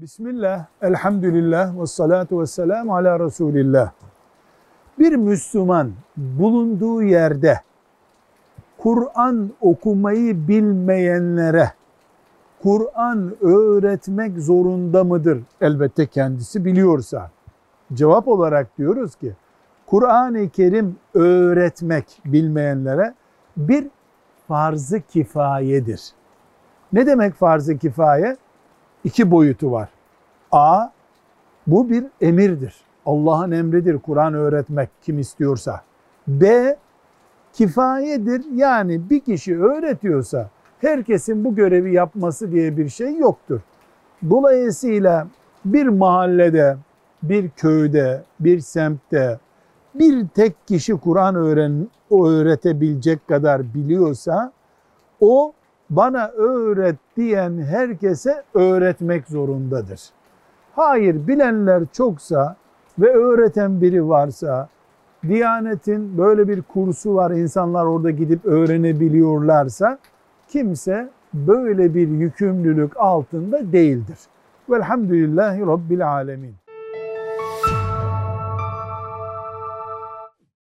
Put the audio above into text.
Bismillah, elhamdülillah ve salatu ve selamu ala Resulillah. Bir Müslüman bulunduğu yerde Kur'an okumayı bilmeyenlere Kur'an öğretmek zorunda mıdır? Elbette kendisi biliyorsa. Cevap olarak diyoruz ki Kur'an-ı Kerim öğretmek bilmeyenlere bir farz-ı kifayedir. Ne demek farz-ı kifaye? İki boyutu var. A, bu bir emirdir. Allah'ın emridir Kur'an öğretmek kim istiyorsa. B, kifayedir. Yani bir kişi öğretiyorsa herkesin bu görevi yapması diye bir şey yoktur. Dolayısıyla bir mahallede, bir köyde, bir semtte bir tek kişi Kur'an öğren, öğretebilecek kadar biliyorsa o bana öğret diyen herkese öğretmek zorundadır. Hayır bilenler çoksa ve öğreten biri varsa, Diyanet'in böyle bir kursu var, insanlar orada gidip öğrenebiliyorlarsa kimse böyle bir yükümlülük altında değildir. Velhamdülillahi Rabbil Alemin.